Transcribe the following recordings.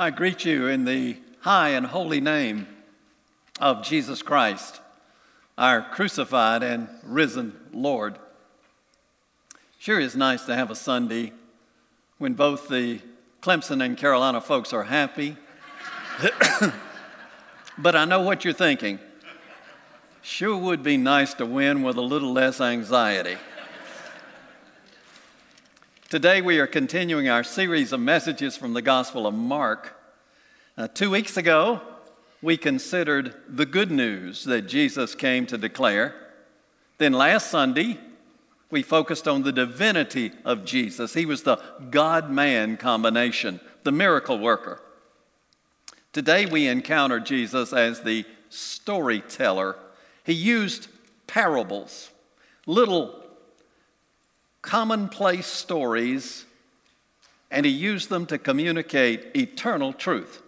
I greet you in the high and holy name of Jesus Christ, our crucified and risen Lord. Sure is nice to have a Sunday when both the Clemson and Carolina folks are happy. but I know what you're thinking. Sure would be nice to win with a little less anxiety. Today, we are continuing our series of messages from the Gospel of Mark. Uh, two weeks ago, we considered the good news that Jesus came to declare. Then last Sunday, we focused on the divinity of Jesus. He was the God man combination, the miracle worker. Today, we encounter Jesus as the storyteller. He used parables, little commonplace stories, and he used them to communicate eternal truth.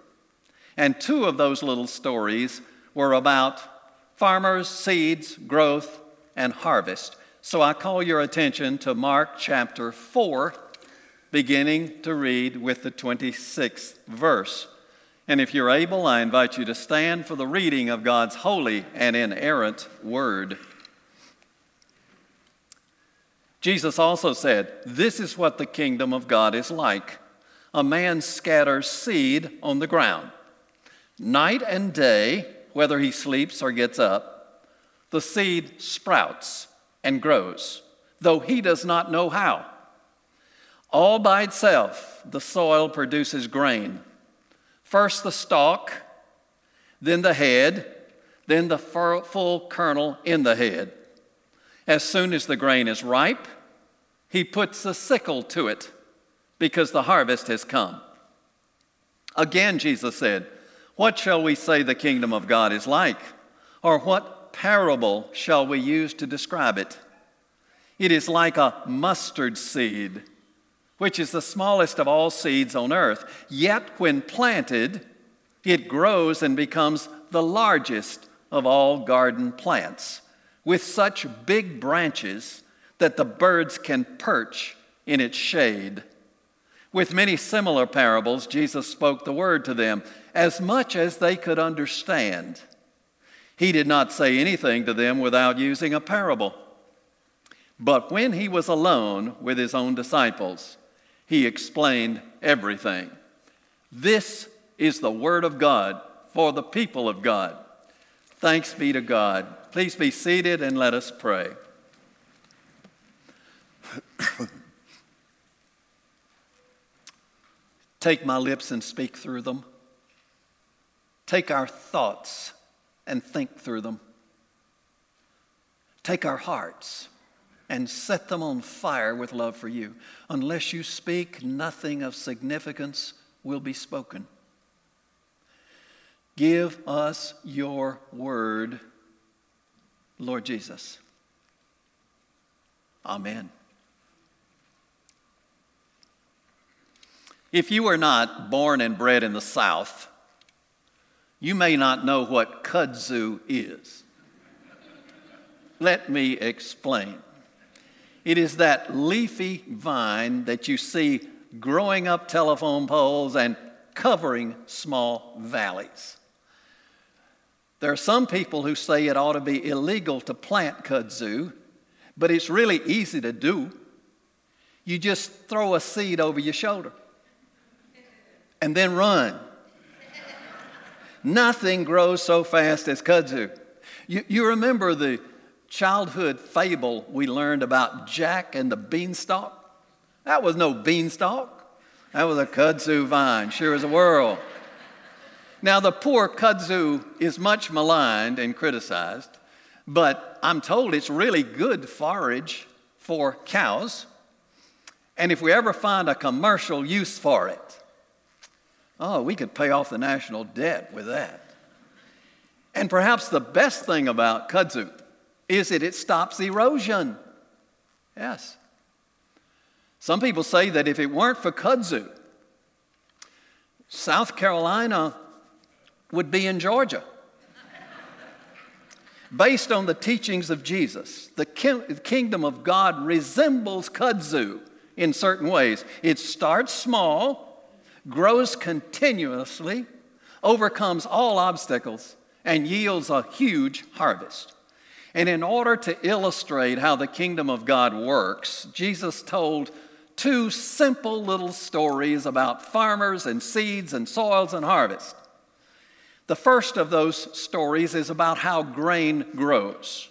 And two of those little stories were about farmers, seeds, growth, and harvest. So I call your attention to Mark chapter 4, beginning to read with the 26th verse. And if you're able, I invite you to stand for the reading of God's holy and inerrant word. Jesus also said, This is what the kingdom of God is like. A man scatters seed on the ground. Night and day, whether he sleeps or gets up, the seed sprouts and grows, though he does not know how. All by itself, the soil produces grain. First the stalk, then the head, then the full kernel in the head. As soon as the grain is ripe, he puts a sickle to it because the harvest has come. Again, Jesus said, What shall we say the kingdom of God is like? Or what parable shall we use to describe it? It is like a mustard seed, which is the smallest of all seeds on earth. Yet, when planted, it grows and becomes the largest of all garden plants with such big branches that the birds can perch in its shade. With many similar parables, Jesus spoke the word to them as much as they could understand. He did not say anything to them without using a parable. But when he was alone with his own disciples, he explained everything. This is the word of God for the people of God. Thanks be to God. Please be seated and let us pray. Take my lips and speak through them. Take our thoughts and think through them. Take our hearts and set them on fire with love for you. Unless you speak, nothing of significance will be spoken. Give us your word Lord Jesus. Amen. If you are not born and bred in the South, you may not know what kudzu is. Let me explain. It is that leafy vine that you see growing up telephone poles and covering small valleys. There are some people who say it ought to be illegal to plant kudzu, but it's really easy to do. You just throw a seed over your shoulder and then run. Nothing grows so fast as kudzu. You, you remember the childhood fable we learned about Jack and the beanstalk? That was no beanstalk. That was a kudzu vine, sure as a world. Now, the poor kudzu is much maligned and criticized, but I'm told it's really good forage for cows. And if we ever find a commercial use for it, oh, we could pay off the national debt with that. And perhaps the best thing about kudzu is that it stops erosion. Yes. Some people say that if it weren't for kudzu, South Carolina would be in Georgia. Based on the teachings of Jesus, the kingdom of God resembles kudzu in certain ways. It starts small, grows continuously, overcomes all obstacles, and yields a huge harvest. And in order to illustrate how the kingdom of God works, Jesus told two simple little stories about farmers and seeds and soils and harvest. The first of those stories is about how grain grows.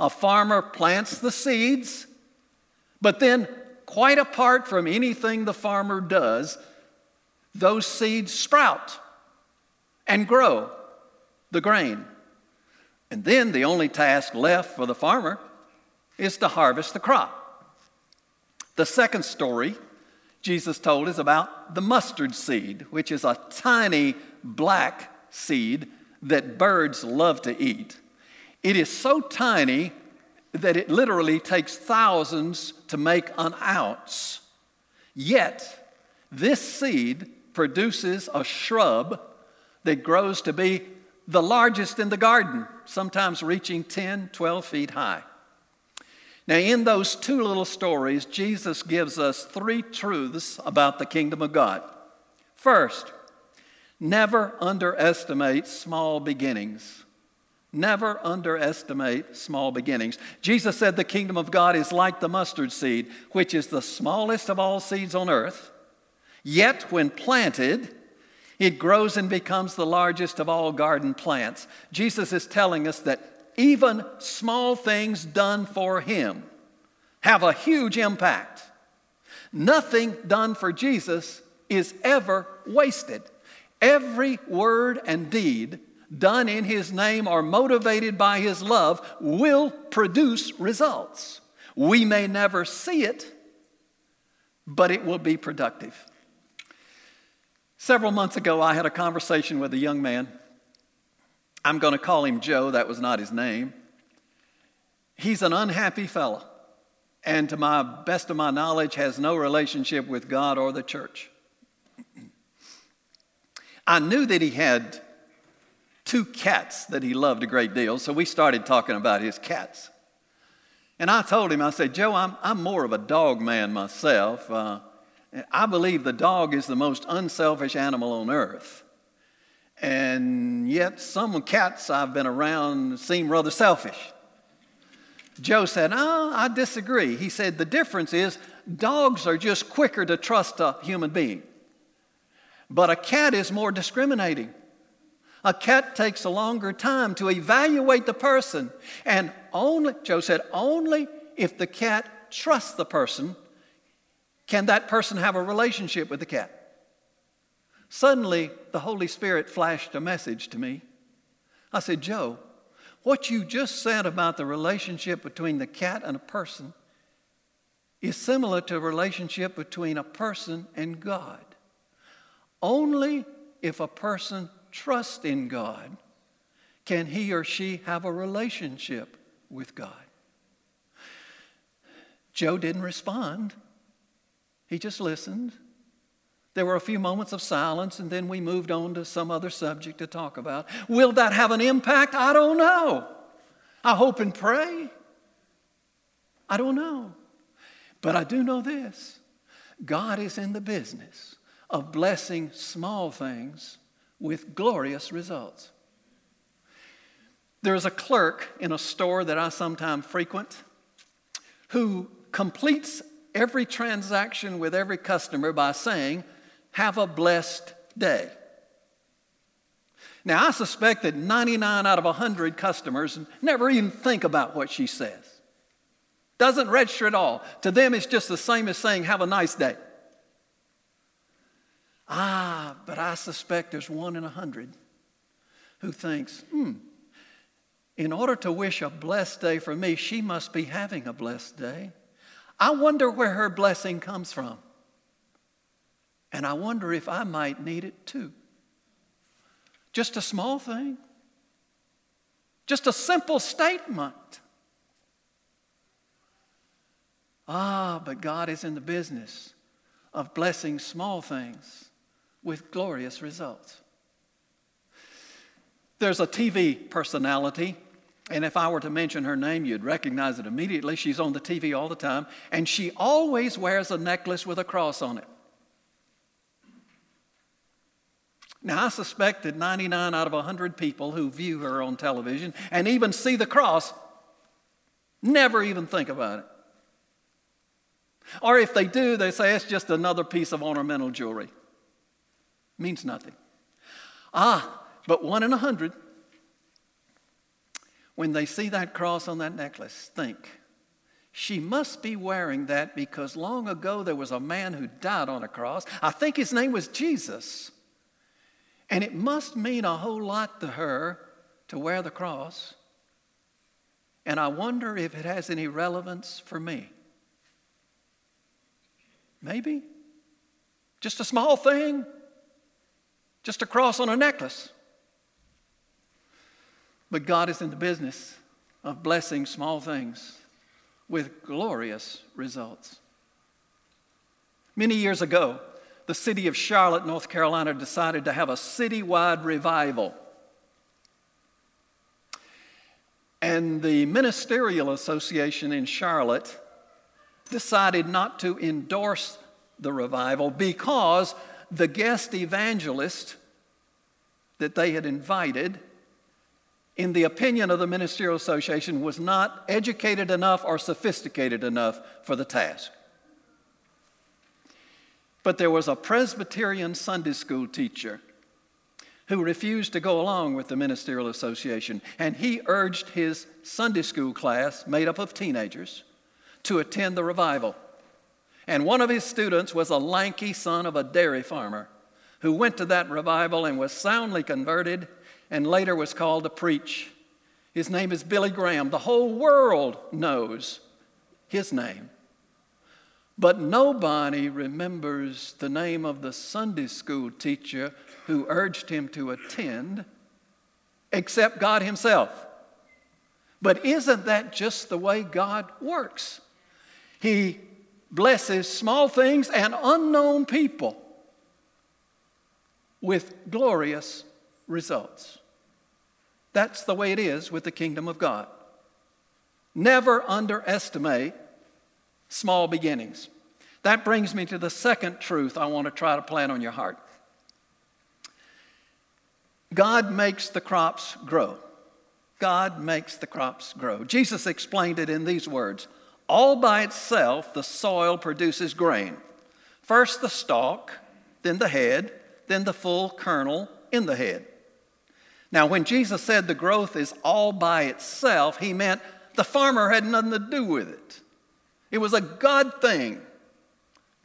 A farmer plants the seeds, but then, quite apart from anything the farmer does, those seeds sprout and grow the grain. And then the only task left for the farmer is to harvest the crop. The second story Jesus told is about the mustard seed, which is a tiny black seed that birds love to eat. It is so tiny that it literally takes thousands to make an ounce. Yet, this seed produces a shrub that grows to be the largest in the garden, sometimes reaching 10, 12 feet high. Now, in those two little stories, Jesus gives us three truths about the kingdom of God. First, never underestimate small beginnings. Never underestimate small beginnings. Jesus said the kingdom of God is like the mustard seed, which is the smallest of all seeds on earth. Yet, when planted, it grows and becomes the largest of all garden plants. Jesus is telling us that even small things done for Him have a huge impact. Nothing done for Jesus is ever wasted. Every word and deed done in His name or motivated by His love will produce results. We may never see it, but it will be productive. Several months ago, I had a conversation with a young man. I'm going to call him Joe, that was not his name. He's an unhappy fellow, and to my best of my knowledge, has no relationship with God or the church. I knew that he had two cats that he loved a great deal, so we started talking about his cats. And I told him, I said, Joe, I'm, I'm more of a dog man myself. Uh, I believe the dog is the most unselfish animal on earth. And yet, some cats I've been around seem rather selfish. Joe said, Oh, I disagree. He said, The difference is dogs are just quicker to trust a human being, but a cat is more discriminating. A cat takes a longer time to evaluate the person, and only, Joe said, only if the cat trusts the person can that person have a relationship with the cat? Suddenly, the Holy Spirit flashed a message to me. I said, Joe, what you just said about the relationship between the cat and a person is similar to a relationship between a person and God. Only if a person trusts in God can he or she have a relationship with God. Joe didn't respond. He just listened. There were a few moments of silence, and then we moved on to some other subject to talk about. Will that have an impact? I don't know. I hope and pray. I don't know. But I do know this God is in the business of blessing small things with glorious results. There's a clerk in a store that I sometimes frequent who completes every transaction with every customer by saying, Have a blessed day. Now, I suspect that 99 out of 100 customers never even think about what she says. Doesn't register at all. To them, it's just the same as saying, Have a nice day. Ah, but I suspect there's one in a hundred who thinks, hmm, in order to wish a blessed day for me, she must be having a blessed day. I wonder where her blessing comes from. And I wonder if I might need it too. Just a small thing, just a simple statement. Ah, but God is in the business of blessing small things with glorious results. There's a TV personality and if I were to mention her name, you'd recognize it immediately. She's on the TV all the time, and she always wears a necklace with a cross on it. Now, I suspect that 99 out of 100 people who view her on television and even see the cross never even think about it. Or if they do, they say it's just another piece of ornamental jewelry. Means nothing. Ah, but one in a hundred, when they see that cross on that necklace, think, she must be wearing that because long ago there was a man who died on a cross. I think his name was Jesus. And it must mean a whole lot to her to wear the cross. And I wonder if it has any relevance for me. Maybe. Just a small thing, just a cross on a necklace. But God is in the business of blessing small things with glorious results. Many years ago, the city of Charlotte, North Carolina, decided to have a citywide revival. And the Ministerial Association in Charlotte decided not to endorse the revival because the guest evangelist that they had invited, in the opinion of the Ministerial Association, was not educated enough or sophisticated enough for the task. But there was a Presbyterian Sunday school teacher who refused to go along with the Ministerial Association, and he urged his Sunday school class, made up of teenagers, to attend the revival. And one of his students was a lanky son of a dairy farmer who went to that revival and was soundly converted and later was called to preach. His name is Billy Graham. The whole world knows his name. But nobody remembers the name of the Sunday school teacher who urged him to attend except God Himself. But isn't that just the way God works? He blesses small things and unknown people with glorious results. That's the way it is with the kingdom of God. Never underestimate small beginnings. That brings me to the second truth I want to try to plant on your heart. God makes the crops grow. God makes the crops grow. Jesus explained it in these words all by itself, the soil produces grain. First the stalk, then the head, then the full kernel in the head. Now, when Jesus said the growth is all by itself, he meant the farmer had nothing to do with it. It was a God thing.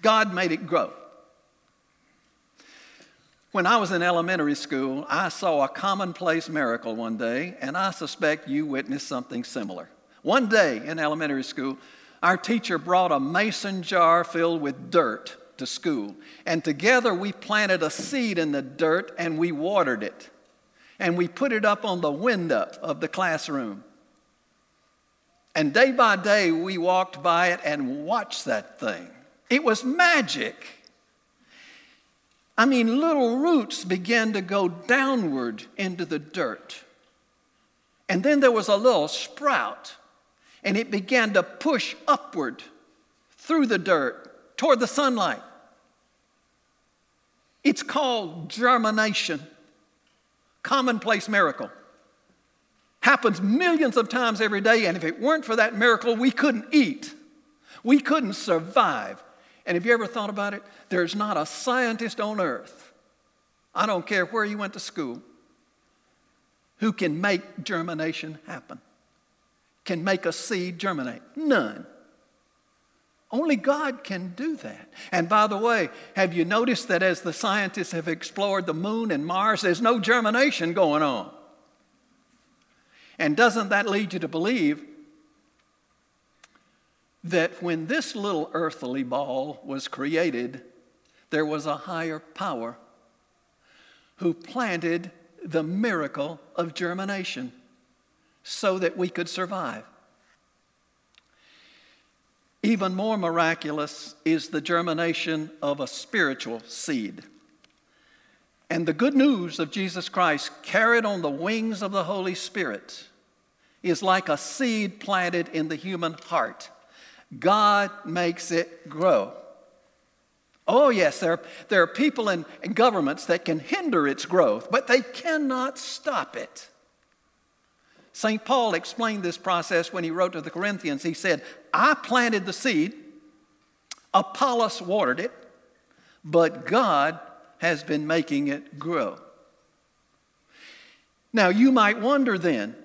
God made it grow. When I was in elementary school, I saw a commonplace miracle one day, and I suspect you witnessed something similar. One day in elementary school, our teacher brought a mason jar filled with dirt to school, and together we planted a seed in the dirt and we watered it. And we put it up on the window of the classroom. And day by day, we walked by it and watched that thing. It was magic. I mean, little roots began to go downward into the dirt. And then there was a little sprout and it began to push upward through the dirt toward the sunlight. It's called germination, commonplace miracle. Happens millions of times every day, and if it weren't for that miracle, we couldn't eat. We couldn't survive. And have you ever thought about it? There's not a scientist on earth, I don't care where you went to school, who can make germination happen can make a seed germinate. None. Only God can do that. And by the way, have you noticed that as the scientists have explored the moon and Mars, there's no germination going on? And doesn't that lead you to believe that when this little earthly ball was created, there was a higher power who planted the miracle of germination? So that we could survive. Even more miraculous is the germination of a spiritual seed. And the good news of Jesus Christ, carried on the wings of the Holy Spirit, is like a seed planted in the human heart. God makes it grow. Oh, yes, there, there are people in governments that can hinder its growth, but they cannot stop it. St. Paul explained this process when he wrote to the Corinthians. He said, I planted the seed, Apollos watered it, but God has been making it grow. Now, you might wonder then,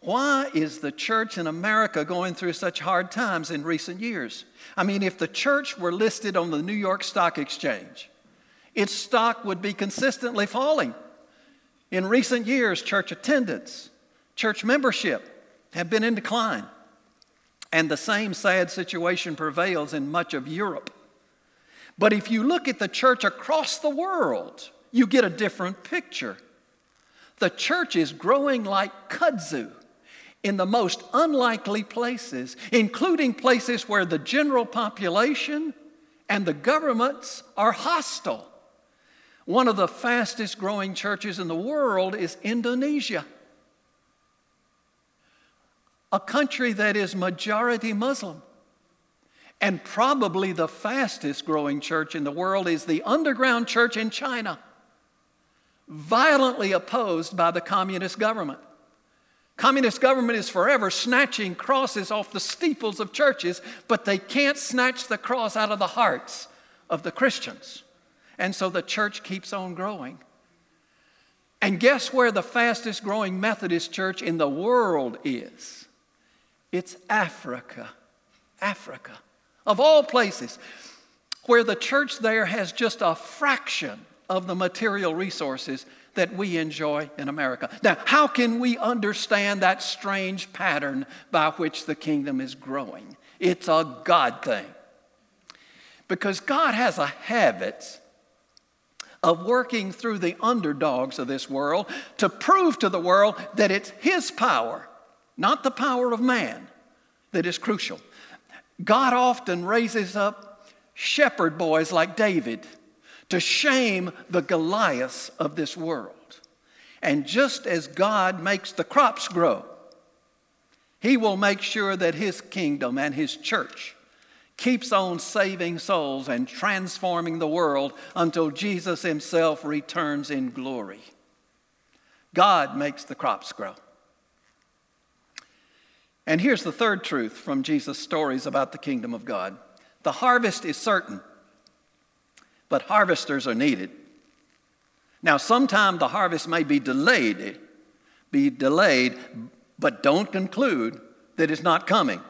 why is the church in America going through such hard times in recent years? I mean, if the church were listed on the New York Stock Exchange, its stock would be consistently falling. In recent years, church attendance, church membership have been in decline. And the same sad situation prevails in much of Europe. But if you look at the church across the world, you get a different picture. The church is growing like kudzu in the most unlikely places, including places where the general population and the governments are hostile. One of the fastest growing churches in the world is Indonesia, a country that is majority Muslim. And probably the fastest growing church in the world is the underground church in China, violently opposed by the communist government. Communist government is forever snatching crosses off the steeples of churches, but they can't snatch the cross out of the hearts of the Christians. And so the church keeps on growing. And guess where the fastest growing Methodist church in the world is? It's Africa. Africa. Of all places, where the church there has just a fraction of the material resources that we enjoy in America. Now, how can we understand that strange pattern by which the kingdom is growing? It's a God thing. Because God has a habit of working through the underdogs of this world to prove to the world that it's His power, not the power of man, that is crucial. God often raises up shepherd boys like David to shame the Goliaths of this world. And just as God makes the crops grow, He will make sure that His kingdom and His church keeps on saving souls and transforming the world until Jesus Himself returns in glory. God makes the crops grow. And here's the third truth from Jesus' stories about the kingdom of God the harvest is certain, but harvesters are needed. Now, sometime the harvest may be delayed, be delayed, but don't conclude that it's not coming.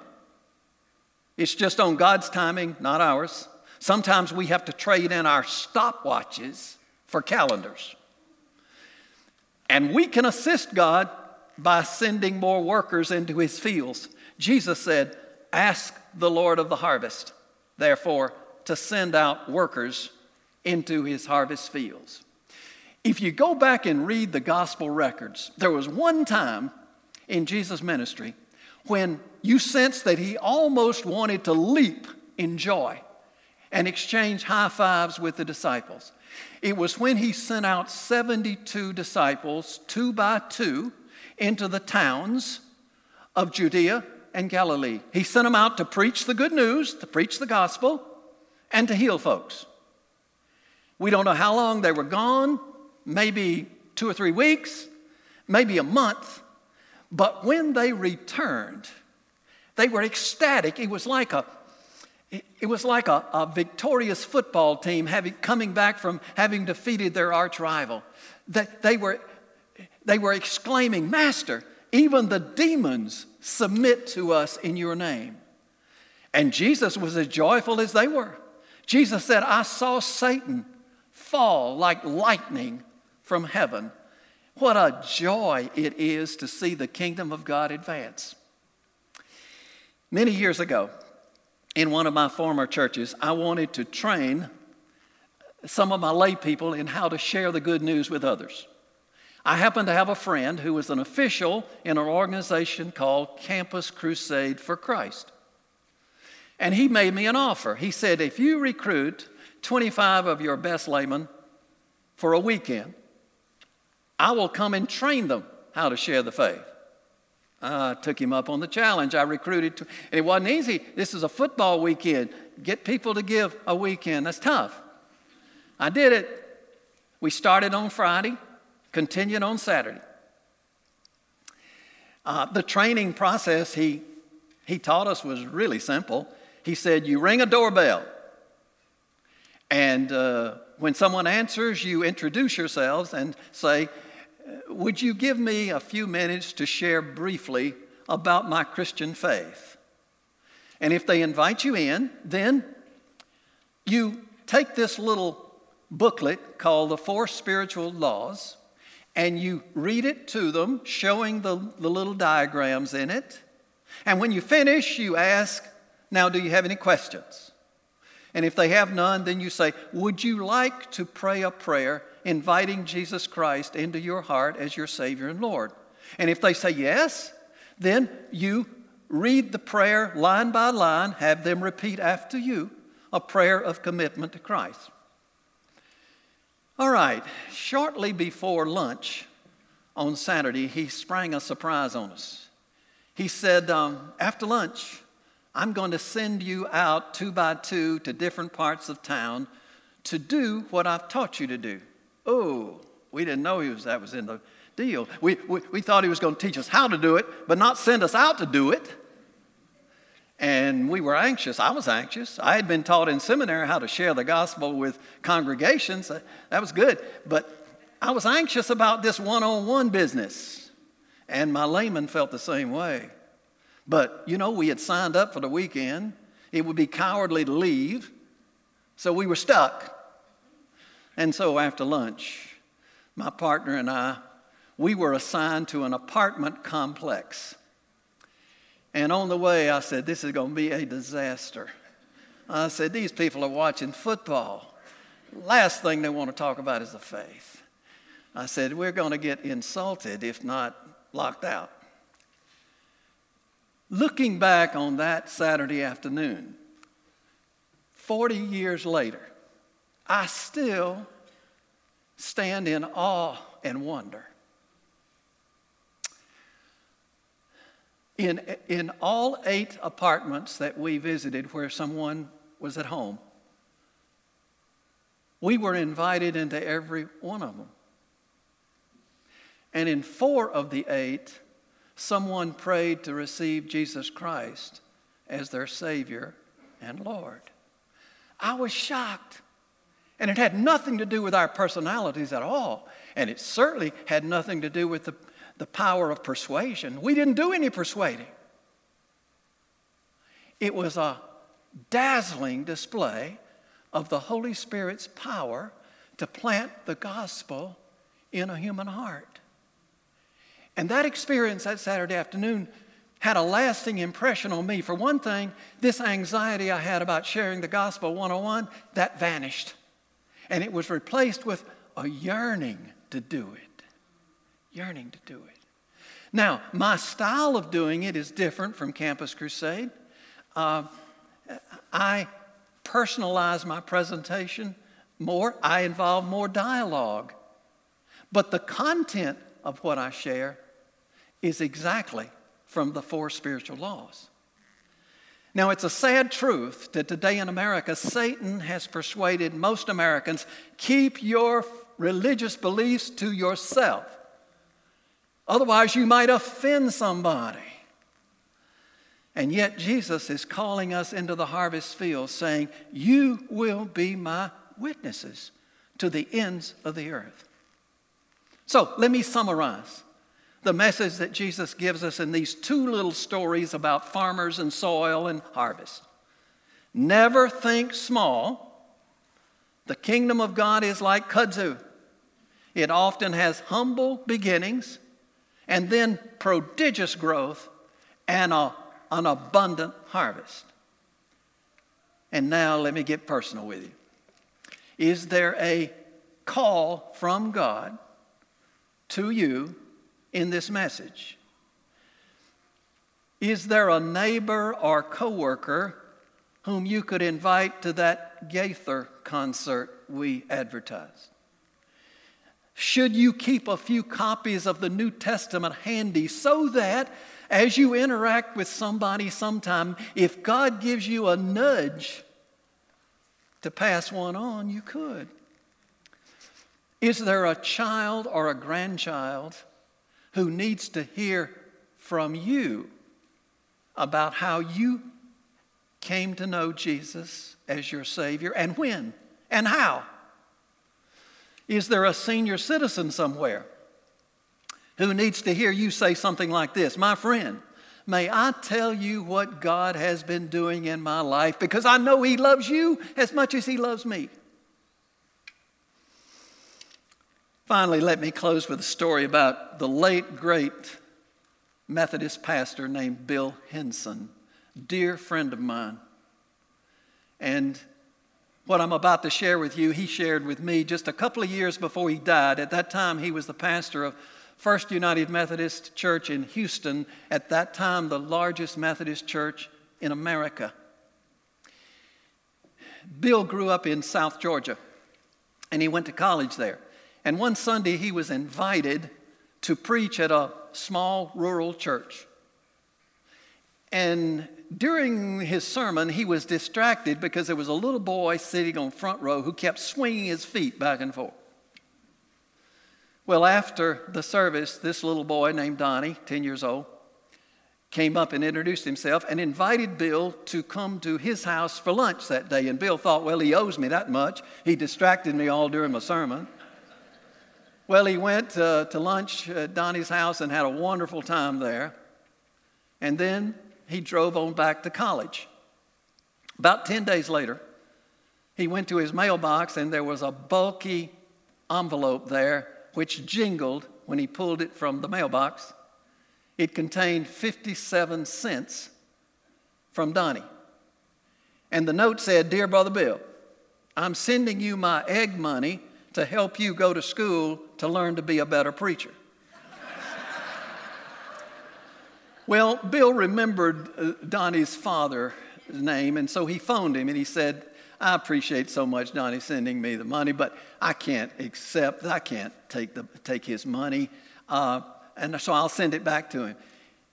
It's just on God's timing, not ours. Sometimes we have to trade in our stopwatches for calendars. And we can assist God by sending more workers into his fields. Jesus said, Ask the Lord of the harvest, therefore, to send out workers into his harvest fields. If you go back and read the gospel records, there was one time in Jesus' ministry when you sense that he almost wanted to leap in joy and exchange high fives with the disciples. It was when he sent out 72 disciples, two by two, into the towns of Judea and Galilee. He sent them out to preach the good news, to preach the gospel, and to heal folks. We don't know how long they were gone, maybe two or three weeks, maybe a month. But when they returned, they were ecstatic. It was like a it was like a, a victorious football team having, coming back from having defeated their arch rival. They, they, were, they were exclaiming, Master, even the demons submit to us in your name. And Jesus was as joyful as they were. Jesus said, I saw Satan fall like lightning from heaven. What a joy it is to see the kingdom of God advance. Many years ago, in one of my former churches, I wanted to train some of my lay people in how to share the good news with others. I happened to have a friend who was an official in an organization called Campus Crusade for Christ. And he made me an offer. He said, if you recruit 25 of your best laymen for a weekend, I will come and train them how to share the faith. I took him up on the challenge. I recruited, to, and it wasn't easy. This is a football weekend. Get people to give a weekend, that's tough. I did it. We started on Friday, continued on Saturday. Uh, the training process he, he taught us was really simple. He said, You ring a doorbell, and uh, when someone answers, you introduce yourselves and say, Would you give me a few minutes to share briefly about my Christian faith? And if they invite you in, then you take this little booklet called The Four Spiritual Laws and you read it to them, showing the, the little diagrams in it. And when you finish, you ask, Now, do you have any questions? And if they have none, then you say, Would you like to pray a prayer inviting Jesus Christ into your heart as your Savior and Lord? And if they say yes, then you read the prayer line by line, have them repeat after you a prayer of commitment to Christ. All right, shortly before lunch on Saturday, he sprang a surprise on us. He said, um, After lunch, I'm going to send you out two by two to different parts of town to do what I've taught you to do. Oh, we didn't know he was, that was in the deal. We, we, we thought he was going to teach us how to do it, but not send us out to do it. And we were anxious. I was anxious. I had been taught in seminary how to share the gospel with congregations. That was good. But I was anxious about this one on one business. And my layman felt the same way. But, you know, we had signed up for the weekend. It would be cowardly to leave. So we were stuck. And so after lunch, my partner and I, we were assigned to an apartment complex and on the way, I said, This is going to be a disaster. I said, These people are watching football. Last thing they want to talk about is the faith. I said, We're going to get insulted, if not locked out. Looking back on that Saturday afternoon, 40 years later, I still stand in awe and wonder In, in all eight apartments that we visited where someone was at home, we were invited into every one of them. And in four of the eight, someone prayed to receive Jesus Christ as their Savior and Lord. I was shocked. And it had nothing to do with our personalities at all. And it certainly had nothing to do with the the power of persuasion. We didn't do any persuading. It was a dazzling display of the Holy Spirit's power to plant the gospel in a human heart. And that experience that Saturday afternoon had a lasting impression on me. For one thing, this anxiety I had about sharing the gospel 101, that vanished. And it was replaced with a yearning to do it yearning to do it. Now, my style of doing it is different from Campus Crusade. Uh, I personalize my presentation more, I involve more dialogue. But the content of what I share is exactly from the four spiritual laws. Now, it's a sad truth that today in America, Satan has persuaded most Americans keep your religious beliefs to yourself. Otherwise, you might offend somebody. And yet, Jesus is calling us into the harvest field, saying, You will be my witnesses to the ends of the earth. So, let me summarize the message that Jesus gives us in these two little stories about farmers and soil and harvest. Never think small. The kingdom of God is like kudzu, it often has humble beginnings and then prodigious growth and a, an abundant harvest. And now let me get personal with you. Is there a call from God to you in this message? Is there a neighbor or coworker whom you could invite to that Gaither concert we advertised? Should you keep a few copies of the New Testament handy so that As you interact with somebody sometime, if God gives you a nudge to pass one on, you could. Is there a child or a grandchild who needs to hear from you about how you came to know Jesus as your Savior and when and how? Is there a senior citizen somewhere who needs to hear you say something like this? My friend, may I tell you what God has been doing in my life because I know He loves you as much as He loves me. Finally, let me close with a story about the late, great Methodist pastor named Bill Hinson, dear friend of mine. And what I'm about to share with you, he shared with me just a couple of years before he died. At that time, he was the pastor of First United Methodist Church in Houston, at that time, the largest Methodist church in America. Bill grew up in South Georgia, and he went to college there. And one Sunday, he was invited to preach at a small rural church. And during his sermon, he was distracted because there was a little boy sitting on front row who kept swinging his feet back and forth. Well, after the service, this little boy named Donnie, 10 years old, came up and introduced himself and invited Bill to come to his house for lunch that day. And Bill thought, well, he owes me that much. He distracted me all during my sermon. Well, he went uh, to lunch at Donnie's house and had a wonderful time there. And then he drove on back to college. About 10 days later, he went to his mailbox and there was a bulky envelope there which jingled when he pulled it from the mailbox. It contained 57 cents from Donnie. And the note said, Dear Brother Bill, I'm sending you my egg money to help you go to school to learn to be a better preacher. well, Bill remembered uh, Donnie's father's name, and so he phoned him and he said, I appreciate so much Donnie sending me the money, but I can't accept, I can't take, the, take his money, uh, and so I'll send it back to him.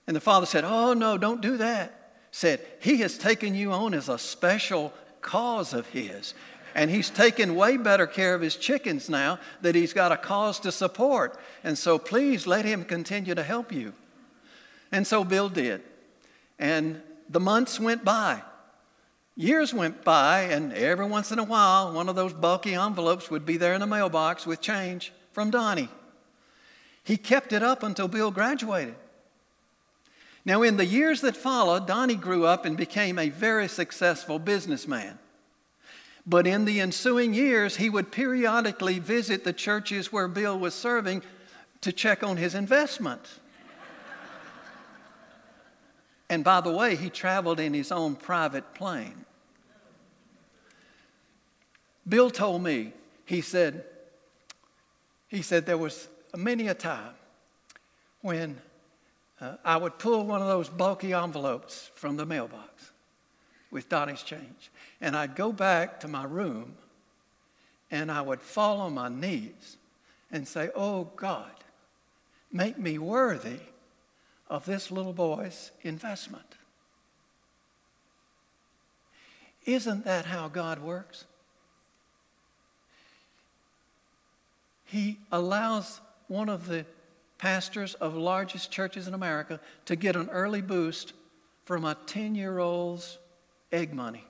And the father said, Oh, no, don't do that. Said, He has taken you on as a special cause of his. And he's taken way better care of his chickens now that he's got a cause to support. And so please let him continue to help you. And so Bill did. And the months went by. Years went by, and every once in a while, one of those bulky envelopes would be there in the mailbox with change from Donnie. He kept it up until Bill graduated. Now, in the years that followed, Donnie grew up and became a very successful businessman. But in the ensuing years, he would periodically visit the churches where Bill was serving to check on his investment. and by the way, he traveled in his own private plane. Bill told me, he said, he said there was many a time when uh, I would pull one of those bulky envelopes from the mailbox with Donnie's change. And I'd go back to my room and I would fall on my knees and say, Oh God, make me worthy of this little boy's investment. Isn't that how God works? He allows one of the pastors of largest churches in America to get an early boost from a 10 year old's egg money.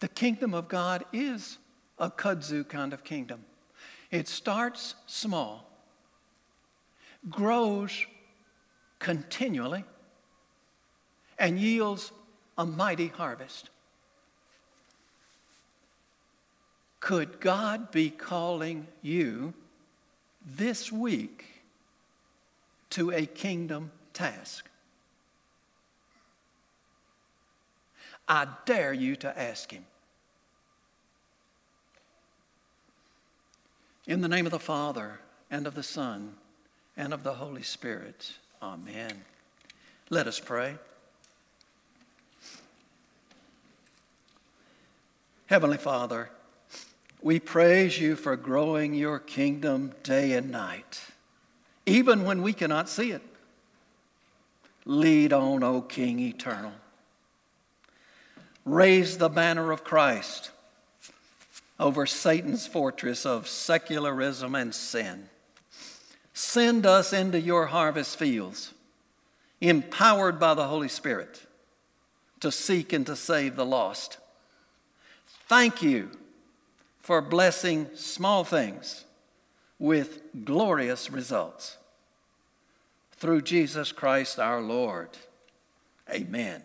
The kingdom of God is a kudzu kind of kingdom. It starts small, grows continually, and yields a mighty harvest. Could God be calling you this week to a kingdom task? I dare you to ask him. In the name of the Father, and of the Son, and of the Holy Spirit. Amen. Let us pray. Heavenly Father, we praise you for growing your kingdom day and night, even when we cannot see it. Lead on, O King eternal. Raise the banner of Christ over Satan's fortress of secularism and sin. Send us into your harvest fields, empowered by the Holy Spirit to seek and to save the lost. Thank you for blessing small things with glorious results. Through Jesus Christ our Lord. Amen.